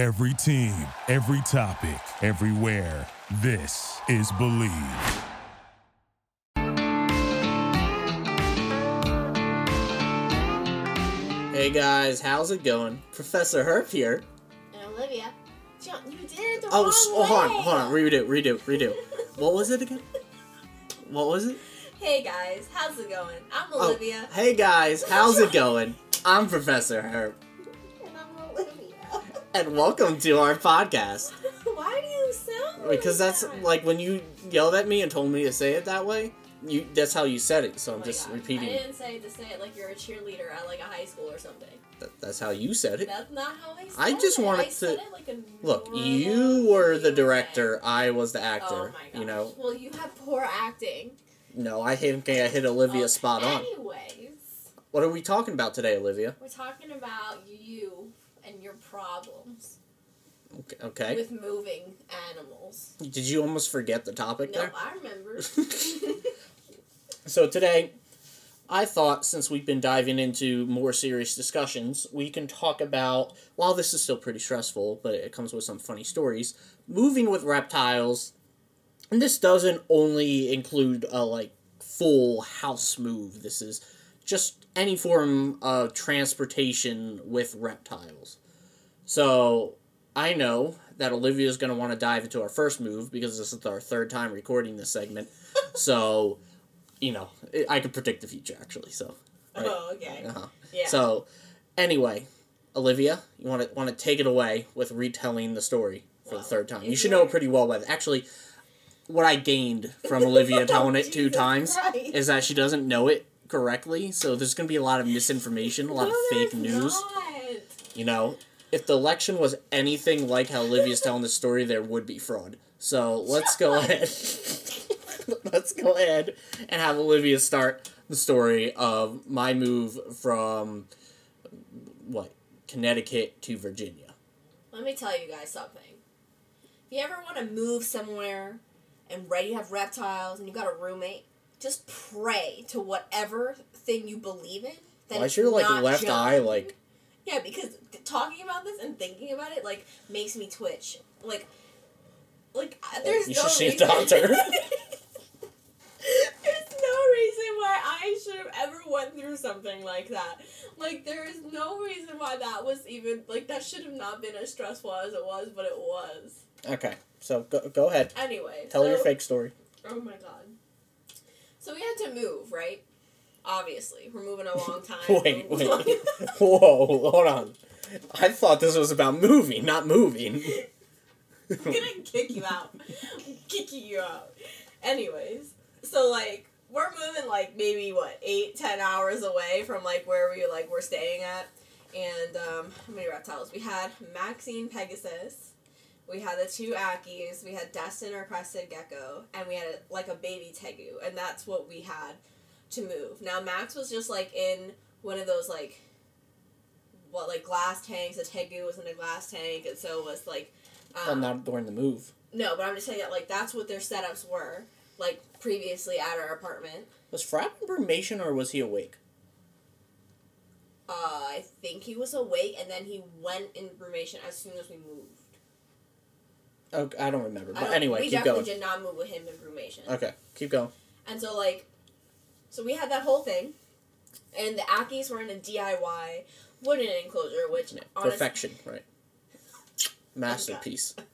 Every team, every topic, everywhere. This is Believe. Hey guys, how's it going? Professor Herp here. And Olivia, John, you did it the Oh, wrong s- oh, hold on, hold on. Redo, redo, redo. What was it again? What was it? Hey guys, how's it going? I'm Oh, Olivia. hey guys, how's it going? I'm Professor Herp, And I'm Olivia. And welcome to our podcast. Why do you sound like Because that's that? like when you yelled at me and told me to say it that way. You that's how you said it. So Oh I'm my just God. repeating. I didn't say to say it like you're a cheerleader at like a high school or something. That, that's how you said it. That's not how I said it. I just it. wanted I to- it like Look, you were the director. I was the Oh actor. my gosh. you know. Well, you have poor acting. No, I think I hit Olivia Oh, spot on. Anyways, What are we talking about today, Olivia? we're talking about you and your problems Okay. okay. with moving animals. Did you almost forget the topic No, there? I remember. So today, I thought since we've been diving into more serious discussions, we can talk about. While this is still pretty stressful, but it comes with some funny stories. Moving with reptiles, and this doesn't only include a like full house move. This is just any form of transportation with reptiles. So I know that Olivia is going to want to dive into our first move because this is our third time recording this segment. so, you know, I- can predict the future actually. So, right. Oh, okay. uh-huh. Yeah. So, anyway, Olivia, you want to want to take it away with retelling the story for the third time. You should know it pretty well by the, actually. What I gained from Olivia telling it two Jesus times Christ. is that she doesn't know it correctly, so there's going to be a lot of misinformation, a lot of fake news. not. You know, if the election was anything like how Olivia's telling the story, there would be fraud. So let's go ahead. let's go ahead and have Olivia start the story of my move from what Connecticut to Virginia. Let me tell you guys something. If you ever want to move somewhere and right, you have reptiles and you got a roommate, just pray to whatever thing you believe in. That Why is your like left eye like? Yeah, because talking about this and thinking about it like makes me twitch. Like, like uh, there's you no should see a reason. doctor. there's no reason why I should have ever went through something like that. Like there is no reason why that was even like that should have not been as stressful as it was, but it was. Okay, so go go ahead. Anyway, Tell so, your fake story. Oh my god. So we had to move, right? Obviously, we're moving a long time. Wait, wait. Whoa, hold on. I thought this was about moving, not moving. I'm gonna kick you out. I'm kicking you out. Anyways, so like we're moving like maybe what eight, ten hours away from like where we like we're staying at, and um, how many reptiles? We had Maxine Pegasus, we had the two Ackies, we had Destin or crested gecko, and we had a, like a baby Tegu, and that's what we had to move. Now Max was just like in one of those like what like glass tanks. The Tegu was in a glass tank, and so was like. Well, Um, not during the move. no, but I'm just saying that like that's what their setups were like previously at our apartment. Was Frapp in brumation or was he awake? Uh, I think he was awake, and then he went in brumation as soon as we moved. Oh, I don't remember. But don't- anyway, we keep definitely going. did not move with him in brumation. Okay, keep going. And so like, so we had that whole thing, and the Ackies were in a DIY wooden enclosure, which Yeah, honest- perfection, right? Masterpiece.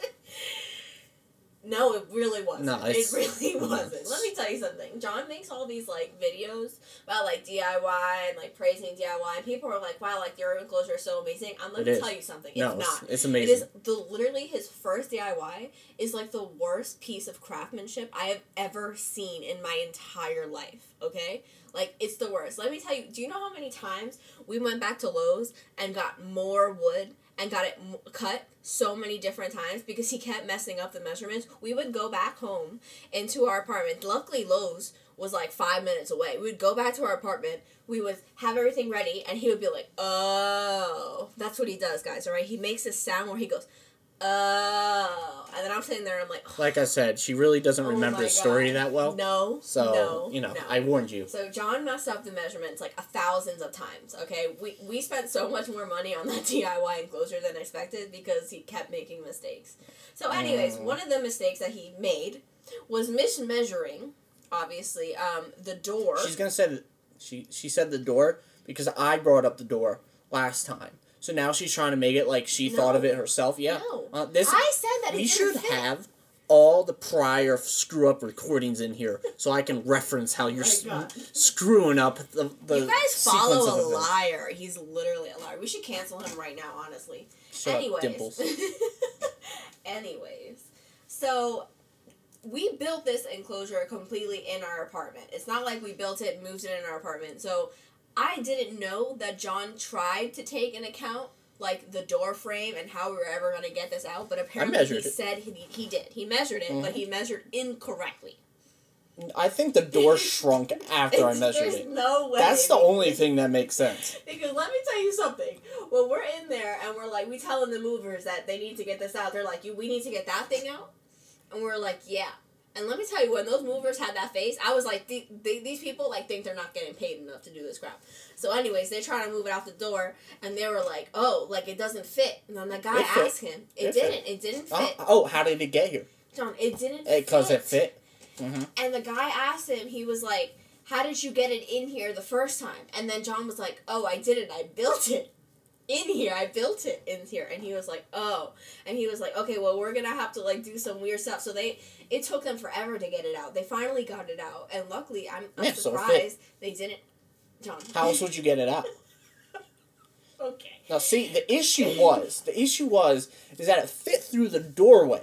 No, it really wasn't. No, it really wasn't. Let me tell you something. John makes all these like videos about like DIY and like praising DIY, and people are like, "Wow, like your enclosure is so amazing." I'm going to tell you something. It's no, not. it's, it's amazing. It is the literally his first DIY is like the worst piece of craftsmanship I have ever seen in my entire life. Okay, like it's the worst. Let me tell you. Do you know how many times we went back to Lowe's and got more wood and got it cut so many different times because he kept messing up the measurements. We would go back home into our apartment. Luckily, Lowe's was like five minutes away. We would go back to our apartment. We would have everything ready, and he would be like, "Oh, that's what he does, guys. All right." He makes this sound where he goes, Oh, and then I'm sitting there. I'm like, Like I said, she really doesn't oh remember the story God. that well. No. So no, you know, no. I warned you. So John messed up the measurements like a thousands of times. Okay, we we spent so much more money on that DIY enclosure than expected because he kept making mistakes. So, anyways, Mm. one of the mistakes that he made was mismeasuring. Obviously, um, the door. She's gonna say that she she said the door because I brought up the door last time. So now she's trying to make it like she thought of it herself. Yeah. No. Uh, this I said that we should fit. have all the prior screw up recordings in here so I can reference how you're Oh s- screwing up the the you guys follow a liar. He's literally a liar. We should cancel him right now, honestly. Shut up, Anyways. Dimples. Anyways. So we built this enclosure completely in our apartment. It's not like we built it moved it in our apartment. So I didn't know that John tried to take an account like the door frame and how we were ever going to get this out, but apparently he it. said he, he did. He measured it, but mm-hmm. he measured incorrectly. I think the door shrunk after I measured There's it. no way. That's the only thing that makes sense. Because let me tell you something. When we're in there and we're like, we telling the movers that they need to get this out, they're like, "You, we need to get that thing out," and we're like, "Yeah." And let me tell you, when those movers had that face, I was like, the, the, "These people like think they're not getting paid enough to do this crap." So, anyways, they're trying to move it out the door, and they were like, "Oh, like it doesn't fit." And then the guy It fit. asked him, "It, It didn't. It didn't Oh, fit." oh, how did it get here? John, it didn't. Fit. Because it fit. hmm And the guy asked him, he was like, How did you get it in here the first time? And then John was like, Oh, I did it. I built it in here. I built it in here. And he was like, Oh. And he was like, Okay, well, we're going to have to like do some weird stuff. So they, it took them forever to get it out. They finally got it out. And luckily, I'm, I'm Yeah, so surprised they didn't. John. How else would you get it out? okay. Now, see, the issue was the issue was is that it fit through the doorway,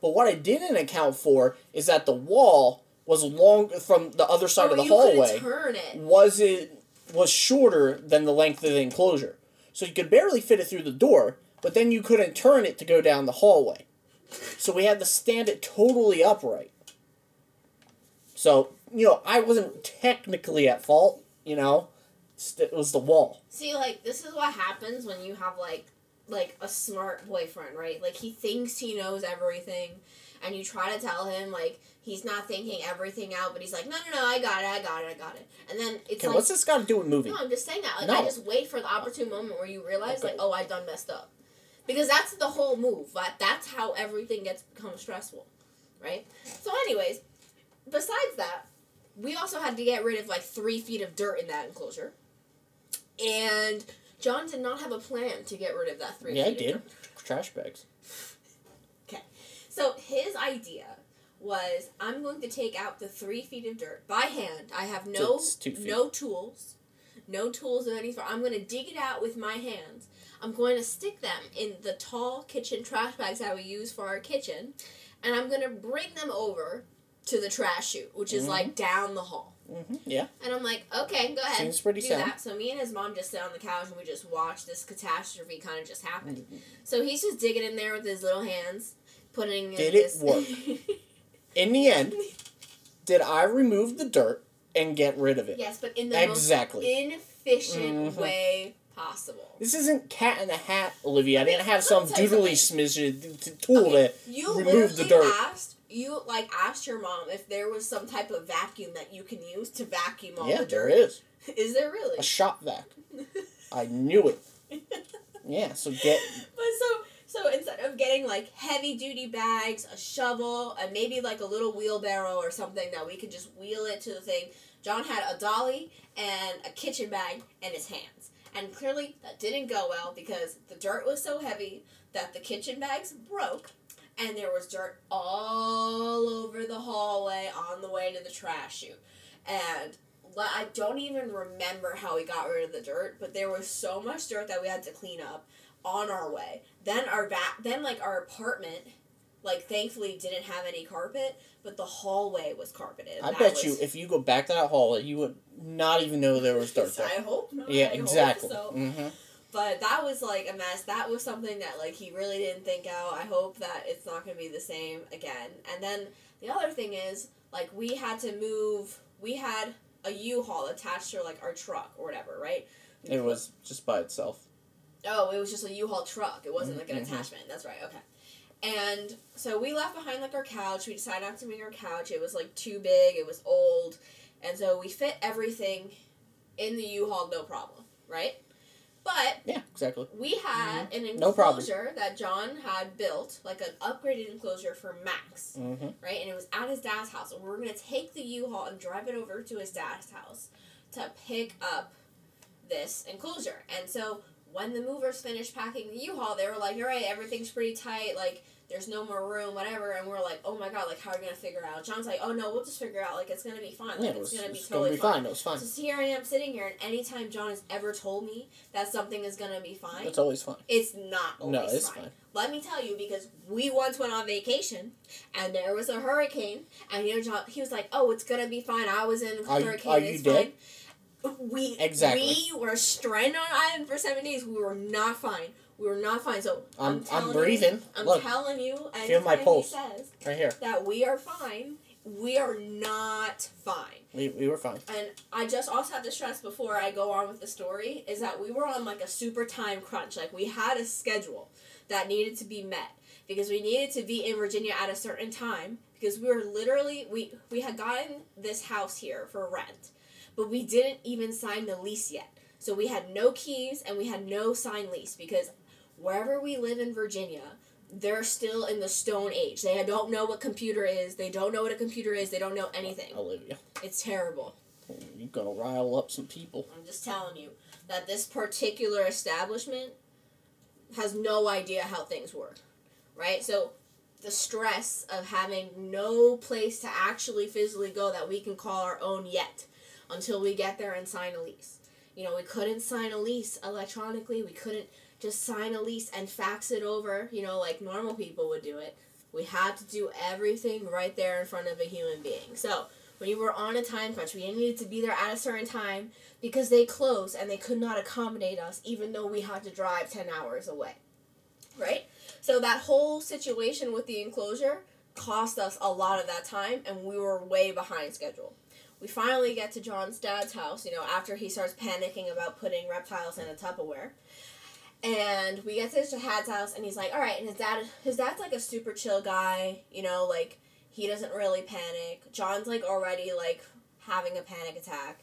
but what I didn't account for is that the wall was long from the other side Oh, of the hallway. turn it. Was it was shorter than the length of the enclosure, so you could barely fit it through the door. But then you couldn't turn it to go down the hallway, so we had to stand it totally upright. So you know, I wasn't technically at fault. You know, it was the wall. See, like this is what happens when you have like like a smart boyfriend, right? Like he thinks he knows everything, and you try to tell him like he's not thinking everything out, but he's like, no, no, no, I got it, I got it, I got it, and then it's Okay, like, what's this got to do with moving? no, I'm just saying that. Like No. I just wait for the opportune moment where you realize Okay. like, oh, I done messed up, because that's the whole move. That that's how everything gets becomes stressful, right? So, anyways, besides that, we also had to get rid of like three feet of dirt in that enclosure, and John did not have a plan to get rid of that three Yeah, I did. Trash bags. Okay, so his idea was, I'm going to take out the three feet of dirt by hand. I have no no tools, no tools of any sort. I'm going to dig it out with my hands. I'm going to stick them in the tall kitchen trash bags that we use for our kitchen, and I'm going to bring them over to the trash chute, which is Mhm. like down the hall. hmm Yeah. And I'm like, okay, go ahead. Seems pretty do sound. that. So me and his mom just sit on the couch and we just watch this catastrophe kind of just happen. Mm-hmm. So he's just digging in there with his little hands, putting. in Did it this- work? In the end, did I remove the dirt and get rid of it? yes, but in the most Exactly. inefficient Mhm. way possible. This isn't cat in the hat, Olivia. I didn't have some me tell you doodly smidgen tool Okay, to you remove the dirt. asked you like asked your mom if there was some type of vacuum that you can use to vacuum all Yeah, the there dirt. is. Is there really? A shop vac. I knew it. Yeah, so get But so so instead of getting like heavy duty bags, a shovel, and maybe like a little wheelbarrow or something that we could just wheel it to the thing, John had a dolly and a kitchen bag in his hands. And clearly that didn't go well because the dirt was so heavy that the kitchen bags broke and there was dirt all over the hallway on the way to the trash chute. And I don't even remember how we got rid of the dirt, but there was so much dirt that we had to clean up on our way. Then our va- then like our apartment, like thankfully didn't have any carpet, but the hallway was carpeted. I bet was- you if you go back to that hallway, you would not even know there was dirt there. I hope not. Yeah, I exactly. so. hmm But that was like a mess. That was something that like he really didn't think out. I hope that it's not going to be the same again. And then the other thing is like we had to move. We had a U-Haul attached to like our truck or whatever, right? It was just by itself. Oh, it was just a U-Haul truck. It wasn't like an Mhm. attachment. That's right. Okay. And so we left behind like our couch. We decided not to bring our couch. It was like too big. It was old, and so we fit everything in the U-Haul no problem, right? But Yeah, exactly. we had an Mm-hmm. No problem. enclosure that John had built, like an upgraded enclosure for Max, Mm-hmm. right? And it was at his dad's house. And we were gonna take the U-Haul and drive it over to his dad's house to pick up this enclosure. And so when the movers finished packing the U-Haul, they were like, "All right, everything's pretty tight. Like, there's no more room, whatever." And we're like, "Oh my god! Like, how are we gonna figure it out?" John's like, "Oh no, we'll just figure it out. Like, it's gonna be fine. Like, Yeah, it it's was, gonna be it's totally gonna be fine." fine. It was fine. So here I am sitting here, and anytime John has ever told me that something is gonna be fine, It's always fine. it's not always No, it's fine. fine. Let me tell you, because we once went on vacation, and there was a hurricane, and you know, John, he was like, "Oh, it's gonna be fine." I was in a hurricane. are you it's dead? fine. We Exactly. We were stranded on an island for seven days. We were not fine. We were not fine. So I'm, I'm- I'm breathing. You, I'm Look. telling you, and Feel my pulse. Says Right here. that we are fine. We are not fine. We, we were fine. And I just also have to stress before I go on with the story is that we were on like a super time crunch. Like we had a schedule that needed to be met because we needed to be in Virginia at a certain time because we were literally we we had gotten this house here for rent, but we didn't even sign the lease yet. So we had no keys and we had no signed lease because wherever we live in Virginia, they're still in the stone age. They don't know what computer is. They don't know what a computer is. They don't know anything. Olivia. It's terrible. You're gonna rile up some people. I'm just telling you that this particular establishment has no idea how things work, right? So the stress of having no place to actually physically go that we can call our own yet until we get there and sign a lease. You know, we couldn't sign a lease electronically. We couldn't just sign a lease and fax it over, you know, like normal people would do it. We had to do everything right there in front of a human being. So, when you were on a time crunch, we needed to be there at a certain time because they closed and they could not accommodate us even though we had to drive 10 hours away. Right? So that whole situation with the enclosure cost us a lot of that time and we were way behind schedule. We finally get to John's dad's house, you know, after he starts panicking about putting reptiles in a Tupperware. And we get to his dad's house and he's like, all right, and his dad his dad's like a super chill guy, you know, like he doesn't really panic. John's like already like having a panic attack.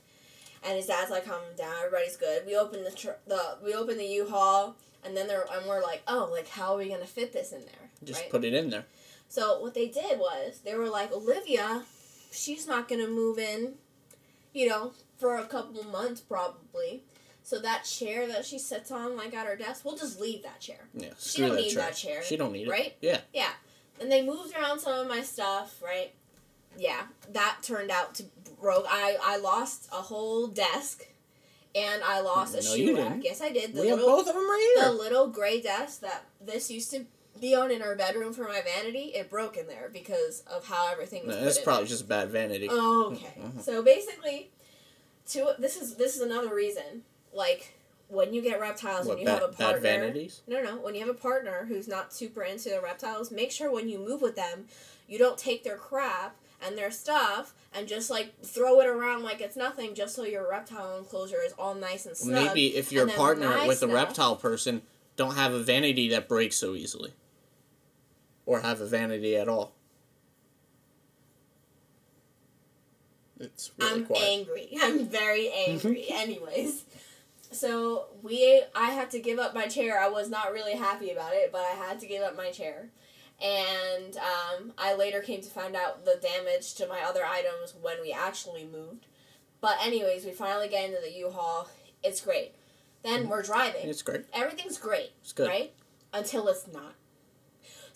And his dad's like calming down, everybody's good. We open the tr- the we open the U-Haul and then they're and we're like, "Oh, like how are we to fit this in there?" Just right? put it in there. So what they did was they were like, Olivia, she's not gonna move in, you know, for a couple months probably. So that chair that she sits on, like at her desk, we'll just leave that chair, Yeah. She don't that need chair. that chair, She don't need it. right? Yeah. Yeah. And they moved around some of my stuff, right? Yeah, that turned out to broke. I I lost a whole desk, and I lost a shoe you rack. didn't. Yes, I did. The we have both of them right here. the little gray desk that this used to be on in our bedroom for my vanity, it broke in there because of how everything was. No, that's probably just bad vanity. Oh, okay. Mhm. So basically, to this is this is another reason. Like when you get reptiles what and you bad, have a partner. bad vanities? No, no. When you have a partner who's not super into the reptiles, make sure when you move with them, you don't take their crap and their stuff and just like throw it around like it's nothing, just so your reptile enclosure is all nice and snug. Maybe if you're a partner my with a reptile person, don't have a vanity that breaks so easily. Or have a vanity at all. It's really I'm quiet. angry. I'm very angry. Anyways, so we I had to give up my chair. I was not really happy about it, but I had to give up my chair. And um, I later came to find out the damage to my other items when we actually moved. But anyways, we finally get into the U-Haul. It's great. Then we're driving. It's great. Everything's great, It's good. right? Until it's not.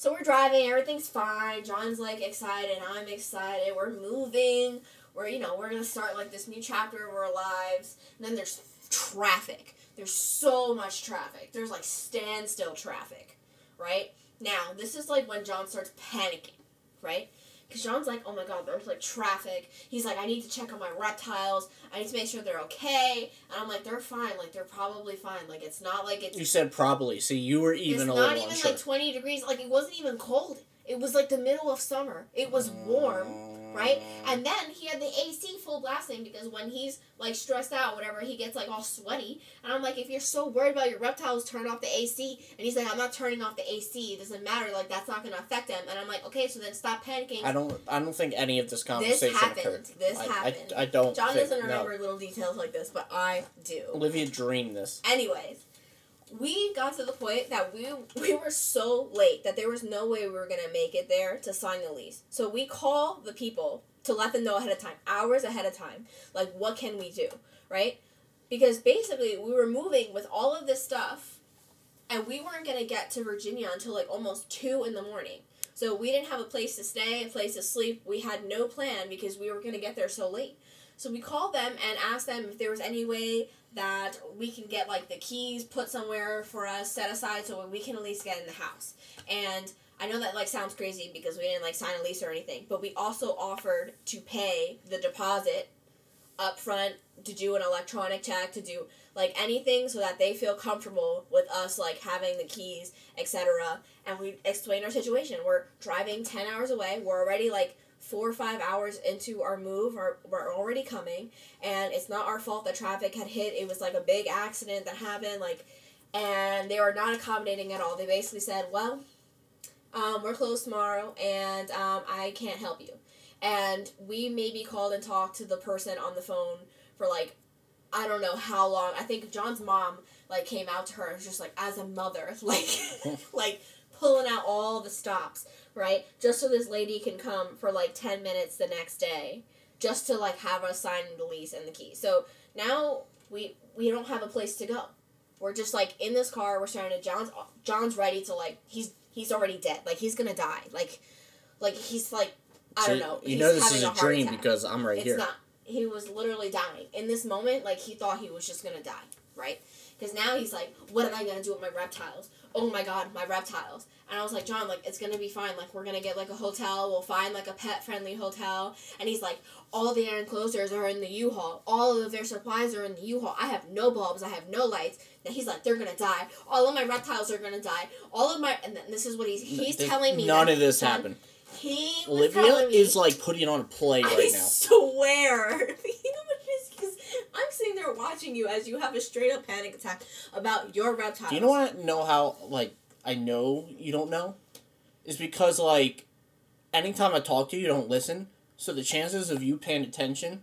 So we're driving, everything's fine. John's like excited, I'm excited. We're moving. We're you know, we're gonna start like this new chapter of our lives. And then there's traffic. There's so much traffic. There's like standstill traffic, right? Now, this is like when John starts panicking, right? Because John's like, oh my god, there's like traffic. He's like, I need to check on my reptiles. I need to make sure they're okay. And I'm like, they're fine. Like, they're probably fine. Like, it's not like it's You said probably. See, you were even it's a not even unsure. like 20 degrees. Like, it wasn't even cold. It was like the middle of summer. It was warm, right? And then he had the AC full blasting because when he's like stressed out, whatever, he gets like all sweaty. And I'm like, if you're so worried about your reptiles, turn off the AC. And he's like, I'm not turning off the AC. It doesn't matter. Like that's not gonna affect them. And I'm like, okay, so then stop panicking. I don't. I don't think any of this conversation this happened. occurred. This I, happened. I, I don't. John think, doesn't no. remember little details like this, but I do. Olivia dreamed this. Anyways, we got to the point that we we were so late that there was no way we were gonna make it there to sign the lease. So we call the people to let them know ahead of time, hours ahead of time, like what can we do, right? Because basically we were moving with all of this stuff, and we weren't gonna get to Virginia until like almost two in the morning. So we didn't have a place to stay, a place to sleep. We had no plan because we were gonna get there so late. So we called them and asked them if there was any way that we can get like the keys put somewhere for us set aside so we can at least get in the house. And I know that like sounds crazy because we didn't like sign a lease or anything, but we also offered to pay the deposit up front to do an electronic check to do like anything so that they feel comfortable with us like having the keys etc and we explain our situation. We're driving 10 hours away. We're already like four or five hours into our move or we're already coming. And it's not our fault that traffic had hit. It was like a big accident that happened like and they were not accommodating at all. They basically said well um, we're closed tomorrow and um, i can't help you. And we maybe called and talked to the person on the phone for like i don't know how long. I think john's mom like came out to her and was just like as a mother like like pulling out all the stops right? Just so this lady can come for like 10 minutes the next day just to like have us sign the lease and the key. So now we we don't have a place to go. We're just like in this car we're starting to john's john's ready to like he's he's already dead. Like he's gonna die. Like like he's like i don't know. You know this is a heart dream attack. because I'm right it's here. not he was literally dying. In this moment like he thought he was just gonna die right? Because now he's like what am i gonna do with my reptiles? Oh my god my reptiles. And i was like john like it's gonna be fine. Like we're gonna get like a hotel. We'll find like a pet friendly hotel. And he's like all the enclosures are in the u-haul. All of their supplies are in the u-haul. I have no bulbs. I have no lights. And he's like they're gonna die. All of my reptiles are gonna die. All of my and then this is what he's he's telling me None of this John, happened. he Olivia is like putting on a play I right now. I swear. you know what it is? Because I'm sitting there watching you as you have a straight up panic attack about your reptiles. Do you know what? Know how like I know you don't know, is because like, anytime I talk to you, you don't listen. So the chances of you paying attention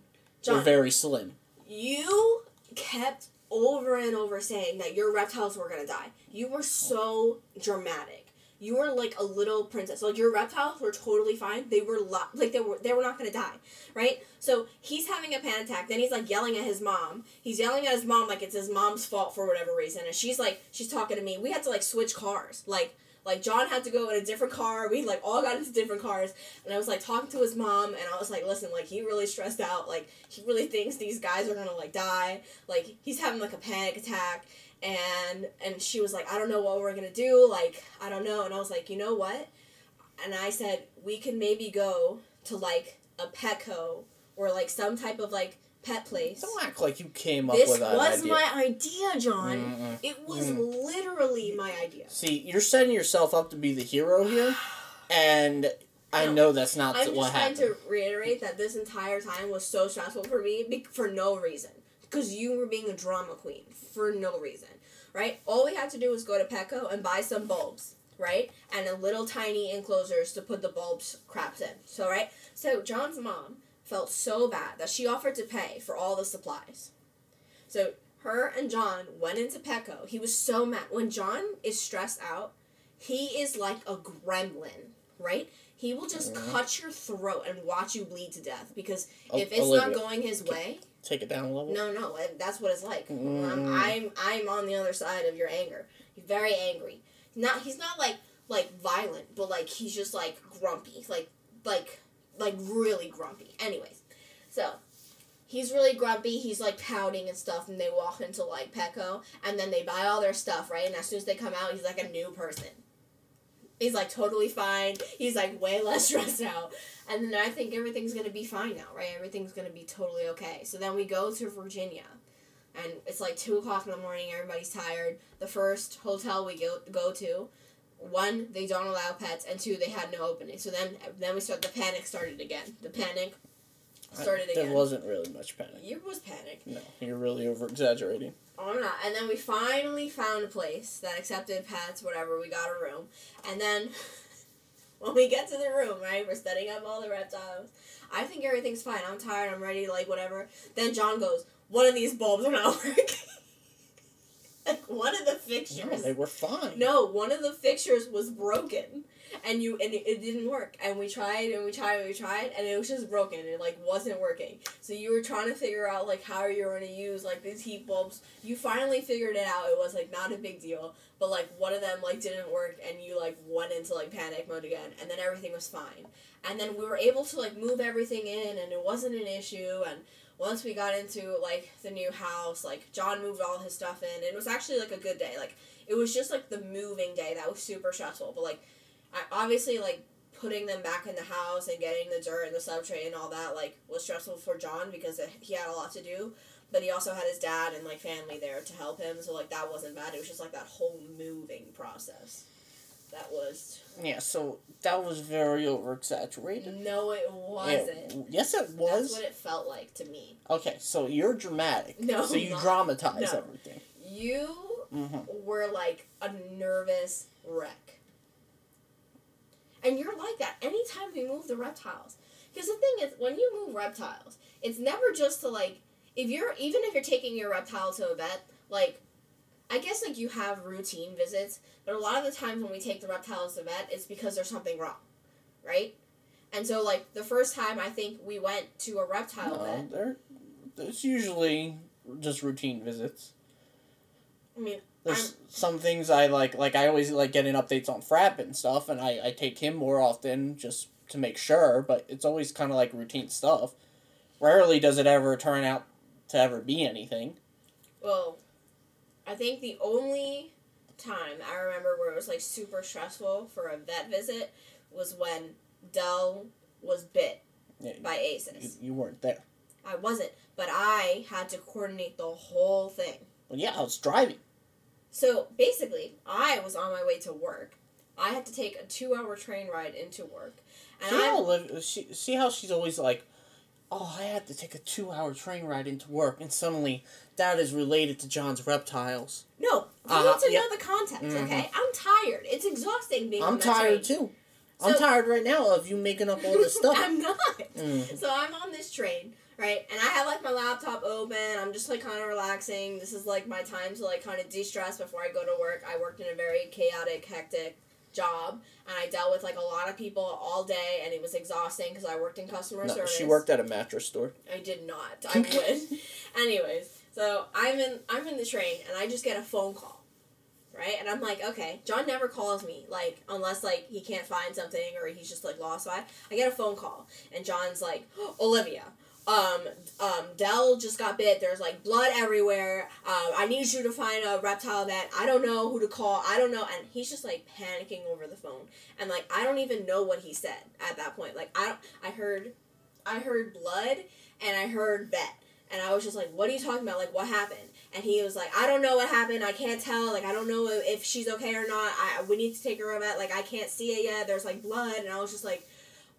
are John, very slim. you kept over and over saying that your reptiles were gonna die. You were so dramatic. You were like a little princess. Like your reptiles were totally fine. They were lo- like they were they were not gonna die, right? So he's having a panic attack. Then he's like yelling at his mom. He's yelling at his mom like it's his mom's fault for whatever reason. And she's like she's talking to me. We had to like switch cars. Like like John had to go in a different car. We like all got into different cars. And I was like talking to his mom and I was like, listen, like he really stressed out. Like he really thinks these guys are gonna like die. Like he's having like a panic attack and and she was like, I don't know what we're gonna do, like, I don't know and I was like, you know what? And I said, we can maybe go to like a Petco or like some type of like pet place. Don't act like you came up This with that was idea. my idea, John. Mm-mm. It was Mm. literally my idea. See, you're setting yourself up to be the hero here, and I No. know that's not what happened. I'm just trying to reiterate that this entire time was so stressful for me for no reason. Because you were being a drama queen for no reason, right? All we had to do was go to Petco and buy some bulbs, right? And a little tiny enclosures to put the bulbs craps in. So, right? So, John's mom felt so bad that she offered to pay for all the supplies. So, her and John went into Petco. He was so mad. When John is stressed out, he is like a gremlin, right? He will just cut your throat and watch you bleed to death because if it's Olivia, not going his way, Take it down a level. no, no, that's what it's like. Mm. I'm, I'm, I'm on the other side of your anger. He's very angry. Not, he's not like, like violent, but like he's just like grumpy, like, like, like really grumpy. Anyways, so he's really grumpy. He's like pouting and stuff, and they walk into like Petco, and then they buy all their stuff, right? And as soon as they come out, he's like a new person. He's like totally fine. He's like way less stressed out. And then I think everything's gonna be fine now, right? Everything's gonna be totally okay. So then we go to Virginia, and it's like two o'clock in the morning. Everybody's tired. The first hotel we go go to, one, they don't allow pets, and two, they had no opening. So then, then we start. The panic started again. The panic started There again. There wasn't really much panic. There was panic. No, you're really over exaggerating. I'm not. And then we finally found a place that accepted pets, whatever. We got a room. And then when we get to the room, right, we're setting up all the reptiles. I think everything's fine. I'm tired. I'm ready, like, whatever. Then John goes, one of these bulbs are not working. Like, one of the No, fixtures. they were fine. No, one of the fixtures was broken, and you and it, it didn't work. And we tried and we tried and we tried, and it was just broken. It like wasn't working. So you were trying to figure out like how you were gonna use like these heat bulbs. You finally figured it out. It was like not a big deal, but like one of them like didn't work, and you like went into like panic mode again, and then everything was fine. And then we were able to like move everything in, and it wasn't an issue. And once we got into like the new house, like John moved all his stuff in. It was actually like a good day. Like it was just like the moving day that was super stressful. But like I obviously like putting them back in the house and getting the dirt and the substrate and all that like was stressful for John because it, he had a lot to do. But he also had his dad and like family there to help him, so like that wasn't bad. It was just like that whole moving process. That was Yeah, so that was very over exaggerated. no, it wasn't. yes, it was. That's what it felt like to me. Okay, so you're dramatic. No, So you not- dramatize no. everything. You Mm-hmm. were like a nervous wreck. And you're like that anytime we move the reptiles. Because the thing is, when you move reptiles, it's never just to like, if you're, even if you're taking your reptile to a vet, like, I guess like you have routine visits, but a lot of the times when we take the reptiles to vet, it's because there's something wrong, right? And so, like, the first time I think we went to a reptile No, vet, they're, it's usually just routine visits. I mean, There's some things I like, like I always like getting updates on Frap and stuff, and I, I take him more often just to make sure, but it's always kind of like routine stuff. Rarely does it ever turn out to ever be anything. Well, I think the only time I remember where it was like super stressful for a vet visit was when Dell was bit Yeah, by you, Asus. you weren't there. I wasn't, but I had to coordinate the whole thing. Well, yeah, I was driving. So basically, I was on my way to work. I had to take a two-hour train ride into work, and See how, she, see how she's always like, oh, I had to take a two hour train ride into work, and suddenly that is related to John's reptiles. no. You Uh-huh, need to yeah. know the context, Mhm. okay? I'm tired. It's exhausting being. I'm tired train. too. I'm tired right now of you making up all this stuff. I'm not. Mm. So I'm on this train, right? And I have like my laptop open. I'm just like kind of relaxing. This is like my time to like kind of de stress before I go to work. I worked in a very chaotic, hectic job, and I dealt with like a lot of people all day, and it was exhausting because I worked in customer No, service. she worked at a mattress store. I did not. I would. Anyways, so I'm in I'm in the train and I just get a phone call. Right? And I'm like, okay, John never calls me, like, unless like he can't find something or he's just like lost by. I get a phone call and John's like, Olivia, um, um, Dell just got bit. There's like blood everywhere. Uh, I need you to find a reptile vet. I don't know who to call. I don't know. And he's just like panicking over the phone. And like I don't even know what he said at that point. Like I don't, I heard, I heard blood and I heard vet. And I was just like, what are you talking about? Like what happened? And he was like, I don't know what happened. I can't tell. Like I don't know if, she's okay or not. I we need to take her vet. Like I can't see it yet. There's like blood. And I was just like,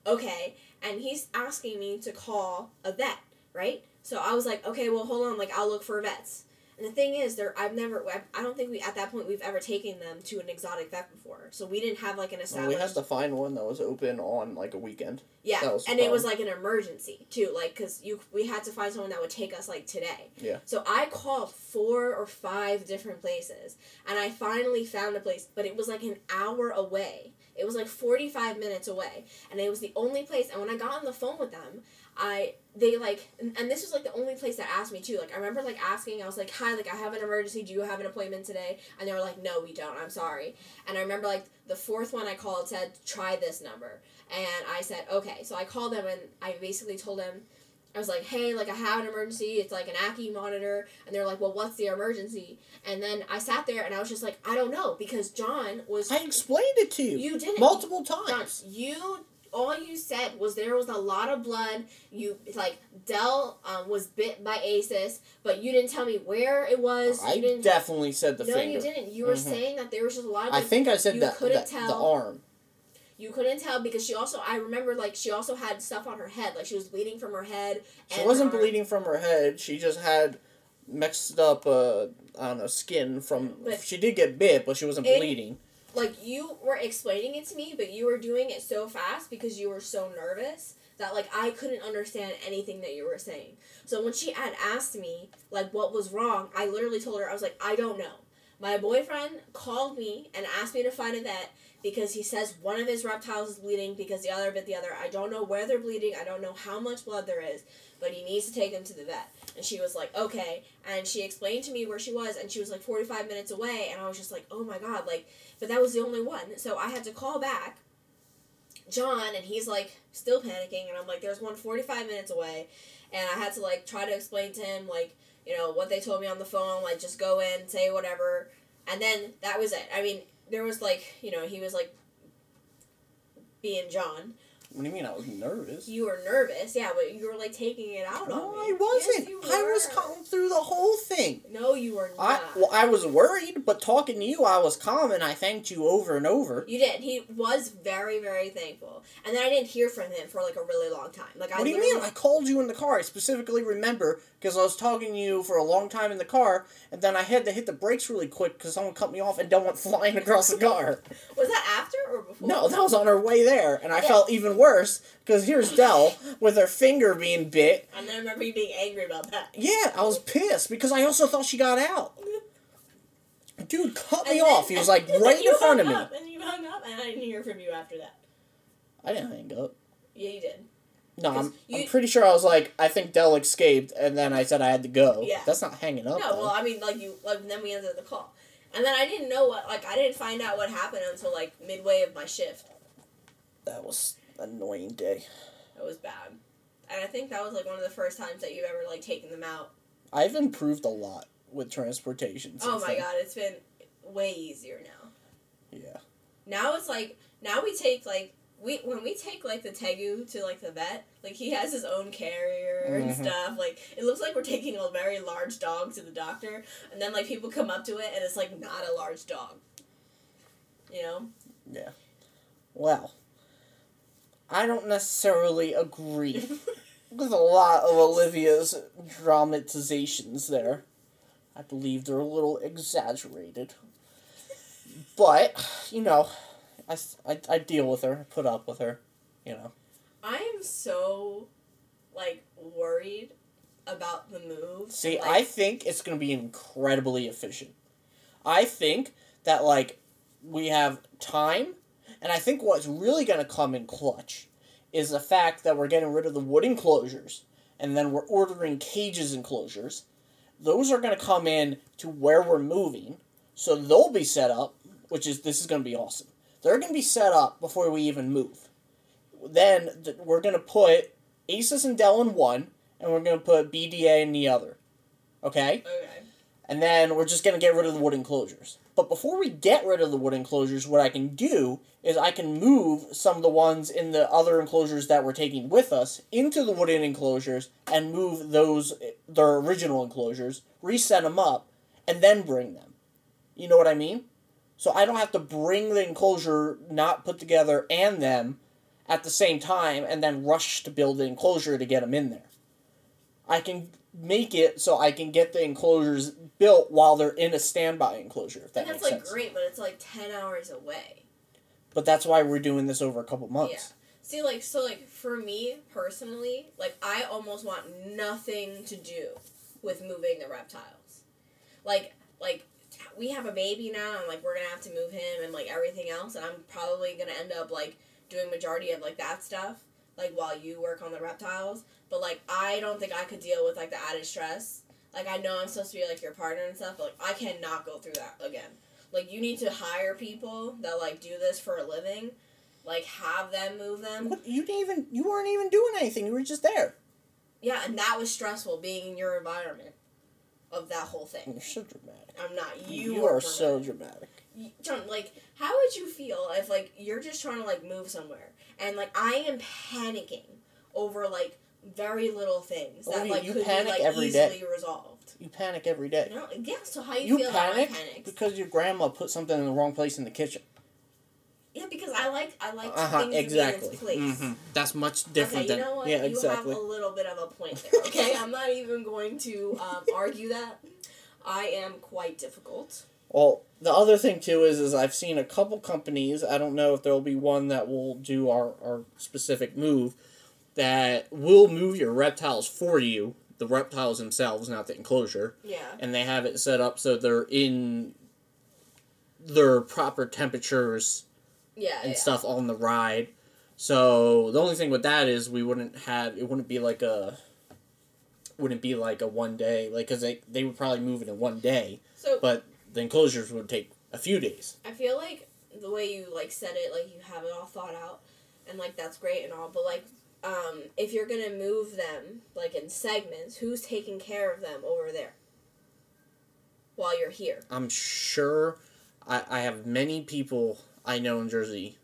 okay and he's asking me to call a vet, right? So I was like, okay, well, hold on, like I'll look for vets. And the thing is, there I've never, I don't think we at that point we've ever taken them to an exotic vet before, so we didn't have like an Well, established. we had to find one that was open on like a weekend. yeah, and it was like an emergency too, like because you we had to find someone that would take us like today. Yeah. So I called four or five different places, and I finally found a place, but it was like an hour away. It was like 45 minutes away, and it was the only place. And when I got on the phone with them, I they like, and, and this was like the only place that asked me too. Like I remember like asking, I was like, "Hi, like I have an emergency. Do you have an appointment today?" And they were like, "No, we don't. I'm sorry." And I remember like the fourth one I called said, "Try this number," and I said, "Okay." So I called them and I basically told them. I was like, hey, like I have an emergency. It's like an Ackie monitor, and they're like, well, what's the emergency? And then I sat there and I was just like, I don't know because John was I explained it to you, you didn't multiple John, times. you all you said was there was a lot of blood. You like Dell um, was bit by Asus, but you didn't tell me where it was. I you didn't. definitely said the no, finger. you didn't. You were Mhm. saying that there was just a lot of. Blood. I think I said you that, couldn't that the tell. arm. You couldn't tell because she also. I remember like she also had stuff on her head. Like she was bleeding from her head. She wasn't her bleeding from her head. She just had mixed up, uh, I don't know, skin from. She did get bit, but she wasn't It- bleeding. like you were explaining it to me, but you were doing it so fast because you were so nervous that like I couldn't understand anything that you were saying. So when she had asked me like what was wrong, I literally told her I was like I don't know. My boyfriend called me and asked me to find a vet because he says one of his reptiles is bleeding because the other bit the other. I don't know where they're bleeding. I don't know how much blood there is, but he needs to take them to the vet. And she was like, okay. And she explained to me where she was, and she was like 45 minutes away. And I was just like, oh my god, like, but that was the only one. So I had to call back John, and he's like still panicking. And I'm like, there's one 45 minutes away. And I had to like try to explain to him, like, you know, what they told me on the phone, like, just go in, say whatever. And then that was it. I mean, there was like, you know, he was like being John. What do you mean? I was nervous. You were nervous, yeah, but you were like taking it out no, on me. I wasn't. Yes, I was calm through the whole thing. No, you were not. I well, I was worried, but talking to you, I was calm, and I thanked you over and over. You did. He was very, very thankful. And then I didn't hear from him for like a really long time. Like I What do you mean? I called you in the car. I specifically remember because I was talking to you for a long time in the car, and then I had to hit the brakes really quick because someone cut me off and then went flying across the car. Was that after or before? No, that was on our way there, and I Yeah. felt even worse because here's Dell with her finger being bit. And then I remember you being angry about that. Yeah, I was pissed because I also thought she got out. Dude cut me then- off. He was like right in front of hung me. Up, and you hung up, and I didn't hear from you after that. I didn't hang up. Yeah, you did. No, I'm, 'Cause I'm pretty sure I was like, I think Dell escaped, and then I said I had to go. Yeah. That's not hanging up. No, though. well, I mean, like you, like then we ended the call, and then I didn't know what, like I didn't find out what happened until like midway of my shift. that was an annoying day. It was bad, and I think that was like one of the first times that you've ever like taken them out. I've improved a lot with transportation. Oh my then. god, it's been way easier now. Yeah. Now it's like now we take like we when we take like the Tegu to like the vet, like he has his own carrier and Mhm. stuff. Like it looks like we're taking a very large dog to the doctor, and then like people come up to it and it's like not a large dog. You know? Yeah. Well, I don't necessarily agree with a lot of Olivia's dramatizations there. I believe they're a little exaggerated. But, you know, I, I, I deal with her, put up with her, you know. I am so like worried about the move. See, like, I think it's going to be incredibly efficient. I think that, like, we have time, and I think what's really going to come in clutch is the fact that we're getting rid of the wood enclosures, and then we're ordering cages enclosures. Those are going to come in to where we're moving, so they'll be set up, which is, this is going to be awesome. They're going to be set up before we even move. Then th- we're going to put Asus and Dell in one, and we're going to put BDA in the other. Okay? Okay. And then we're just going to get rid of the wood enclosures. But before we get rid of the wood enclosures, what I can do is I can move some of the ones in the other enclosures that we're taking with us into the wooden enclosures and move those, their original enclosures, reset them up, and then bring them. You know what I mean? So I don't have to bring the enclosure not put together and them at the same time and then rush to build the enclosure to get them in there. I can make it so I can get the enclosures built while they're in a standby enclosure, if that And that's makes like sense. great, but it's like ten hours away. But that's why we're doing this over a couple months. Yeah. See, like, so, like, for me personally, like, I almost want nothing to do with moving the reptiles. Like, like, we have a baby now, and, like, we're gonna have to move him and, like, everything else, and I'm probably gonna end up, like, doing majority of, like, that stuff, like, while you work on the reptiles. But, like, I don't think I could deal with, like, the added stress. Like, I know I'm supposed to be, like, your partner and stuff, but, like, I cannot go through that again. Like, you need to hire people that, like, do this for a living like have them move them. What, you didn't even you weren't even doing anything. You were just there. Yeah, and that was stressful being in your environment of that whole thing. You're so dramatic. I'm not. You, You, are so dramatic. dramatic. y- John, like, how would you feel if like you're just trying to like move somewhere and like I am panicking over like very little things that Olivia, like you could panic be like every day. easily resolved. You panic every day. Know, yeah. So how you, You feel panic my because your grandma put something in the wrong place in the kitchen. Yeah, because I like I like Uh huh. things to be in Exactly. its place. hmm That's much different okay, you know what? yeah. you Exactly. have a little bit of a point there. Okay, I'm not even going to um, argue that. I am quite difficult. Well, the other thing too is is I've seen a couple companies. I don't know if there'll be one that will do our our specific move that will move your reptiles for you. The reptiles themselves, not the enclosure, Yeah. and they have it set up so they're in their proper temperatures Yeah. and yeah. stuff on the ride. So the only thing with that is we wouldn't have it wouldn't be like a wouldn't be like a one day like because they they would probably move it in one day, So but the enclosures would take a few days. I feel like the way you like said it, like you have it all thought out, and like that's great and all. But like, um, if you're gonna move them like in segments, who's taking care of them over there while you're here? I'm sure I, I have many people I know in Jersey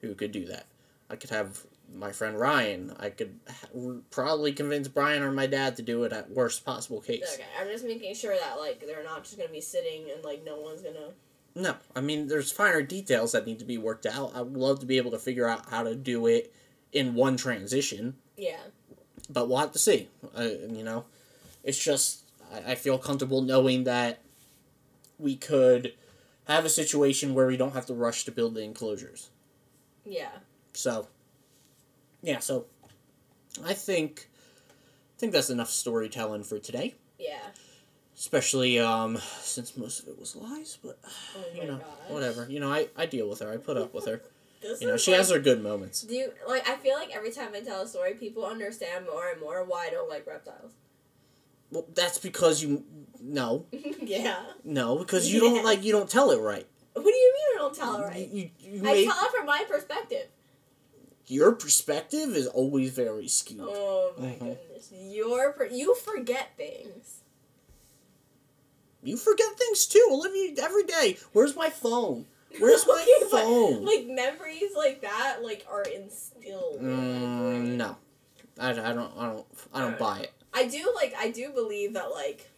who could do that. I could have my friend Ryan. I could ha- probably convince Brian or my dad to do it at worst possible case. Okay, I'm just making sure that like they're not just gonna be sitting and like no one's gonna. No, I mean there's finer details that need to be worked out. I would love to be able to figure out how to do it in one transition, Yeah. but we'll have to see. Uh, you know, it's just I, I feel comfortable knowing that we could have a situation where we don't have to rush to build the enclosures. Yeah. So, yeah. So, I think I think that's enough storytelling for today. Yeah. Especially um, since most of it was lies, but Oh you know, gosh. whatever. You know, I, I deal with her. I put up with her. You know, she like, has her good moments. Do you like? I feel like every time I tell a story, people understand more and more why I don't like reptiles. Well, that's because you no, yeah. no, because you Yeah. don't like you don't tell it right. What do you mean I don't tell it right? You, you I make, tell it from my perspective. your perspective is always very skewed. Oh my Mhm. goodness. Your per- you forget things. You forget things too, Olivia. Every day. Where's my phone? Where's my Okay, phone? Like memories like that like are instilled. Mm, no, I, I don't I don't I don't Alright. buy it. I do like I do believe that like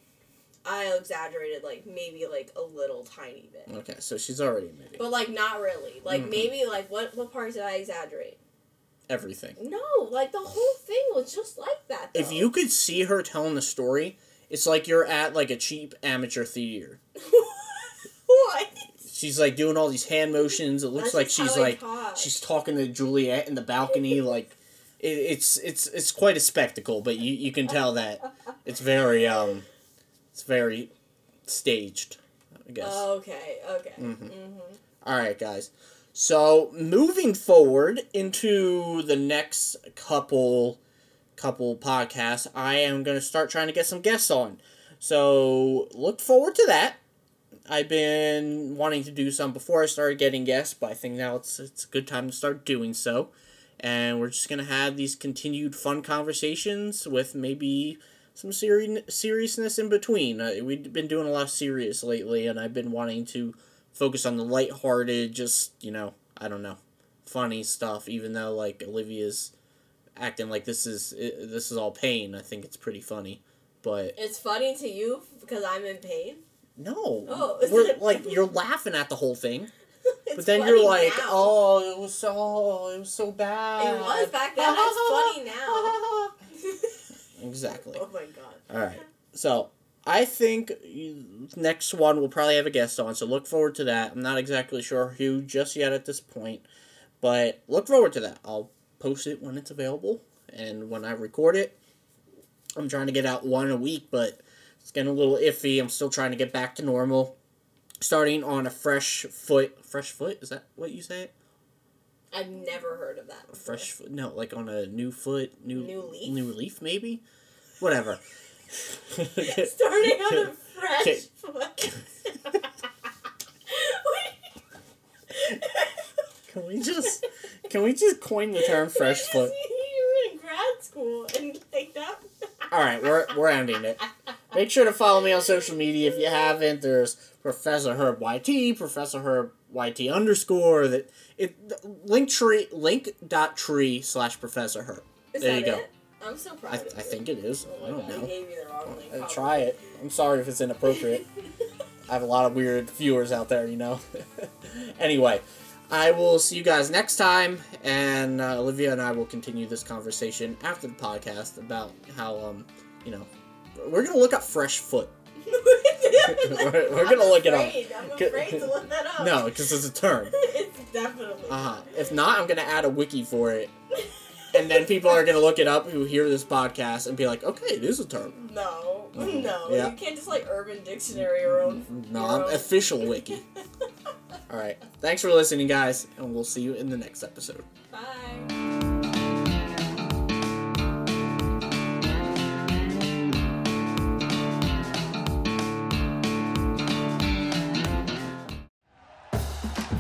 I exaggerated like maybe like a little tiny bit. Okay, so she's already admitting But like not really. Like Mhm. maybe like what what part did I exaggerate? everything. No, like the whole thing was just like that. If you could see her telling the story, it's like you're at like a cheap amateur theater. what? She's like doing all these hand motions. It looks That's like she's like talk. she's talking to Juliet in the balcony. like it, it's it's it's quite a spectacle, but you you can tell that it's very um it's very staged. I guess. Okay, okay. Mhm. hmm All right, guys. So moving forward into the next couple couple podcasts, I am going to start trying to get some guests on. So look forward to that. I've been wanting to do some before I started getting guests, but I think now it's it's a good time to start doing so. And we're just gonna have these continued fun conversations with maybe some seri- seriousness in between. Uh, we've been doing a lot of serious lately, and I've been wanting to focus on the lighthearted, just you know, I don't know, funny stuff. Even though like Olivia's acting like this is i this is all pain, I think it's pretty funny. But It's funny to you because I'm in pain. no, Oh, we're like you're laughing at the whole thing, but then you're like, now. oh, it was so, oh, it was so bad. It was back then. It's funny now. exactly. oh my god. All right. So I think next one we'll probably have a guest on. So look forward to that. I'm not exactly sure who just yet at this point, but look forward to that. I'll post it when it's available and when I record it. I'm trying to get out one a week, but it's getting a little iffy. I'm still trying to get back to normal. Starting on a fresh foot. Fresh foot? Is that what you say? I've never heard of that. before. Fresh foot? No, like on a new foot, new New leaf? new leaf, maybe. Whatever. Starting on a fresh foot. Can we just can we just coin the term fresh foot? You were in grad school and like that. All right, we're we're ending it. Make sure to follow me on social media if you haven't. There's Professor Herb YT, Professor Herb YT underscore. That it link tree link dot tree slash Professor Herb. Is there you go. it? I'm so proud I, I think it is. Oh I don't God, know. gave me the wrong link. Try it. I'm sorry if it's inappropriate. I have a lot of weird viewers out there, you know. anyway, I will see you guys next time, and uh, Olivia and I will continue this conversation after the podcast about how, um, you know, we're gonna look up fresh foot. we're, we're gonna look it up. I'm afraid to look that up. No, because it's a term. it's definitely. Uh huh. If not, I'm gonna add a wiki for it, and then people are gonna look it up who hear this podcast and be like, okay, it is a term. No, no, Mm-hmm. Yeah. you can't just like Urban Dictionary or own. No, your I'm official wiki. All right. Thanks for listening, guys, and we'll see you in the next episode. Bye.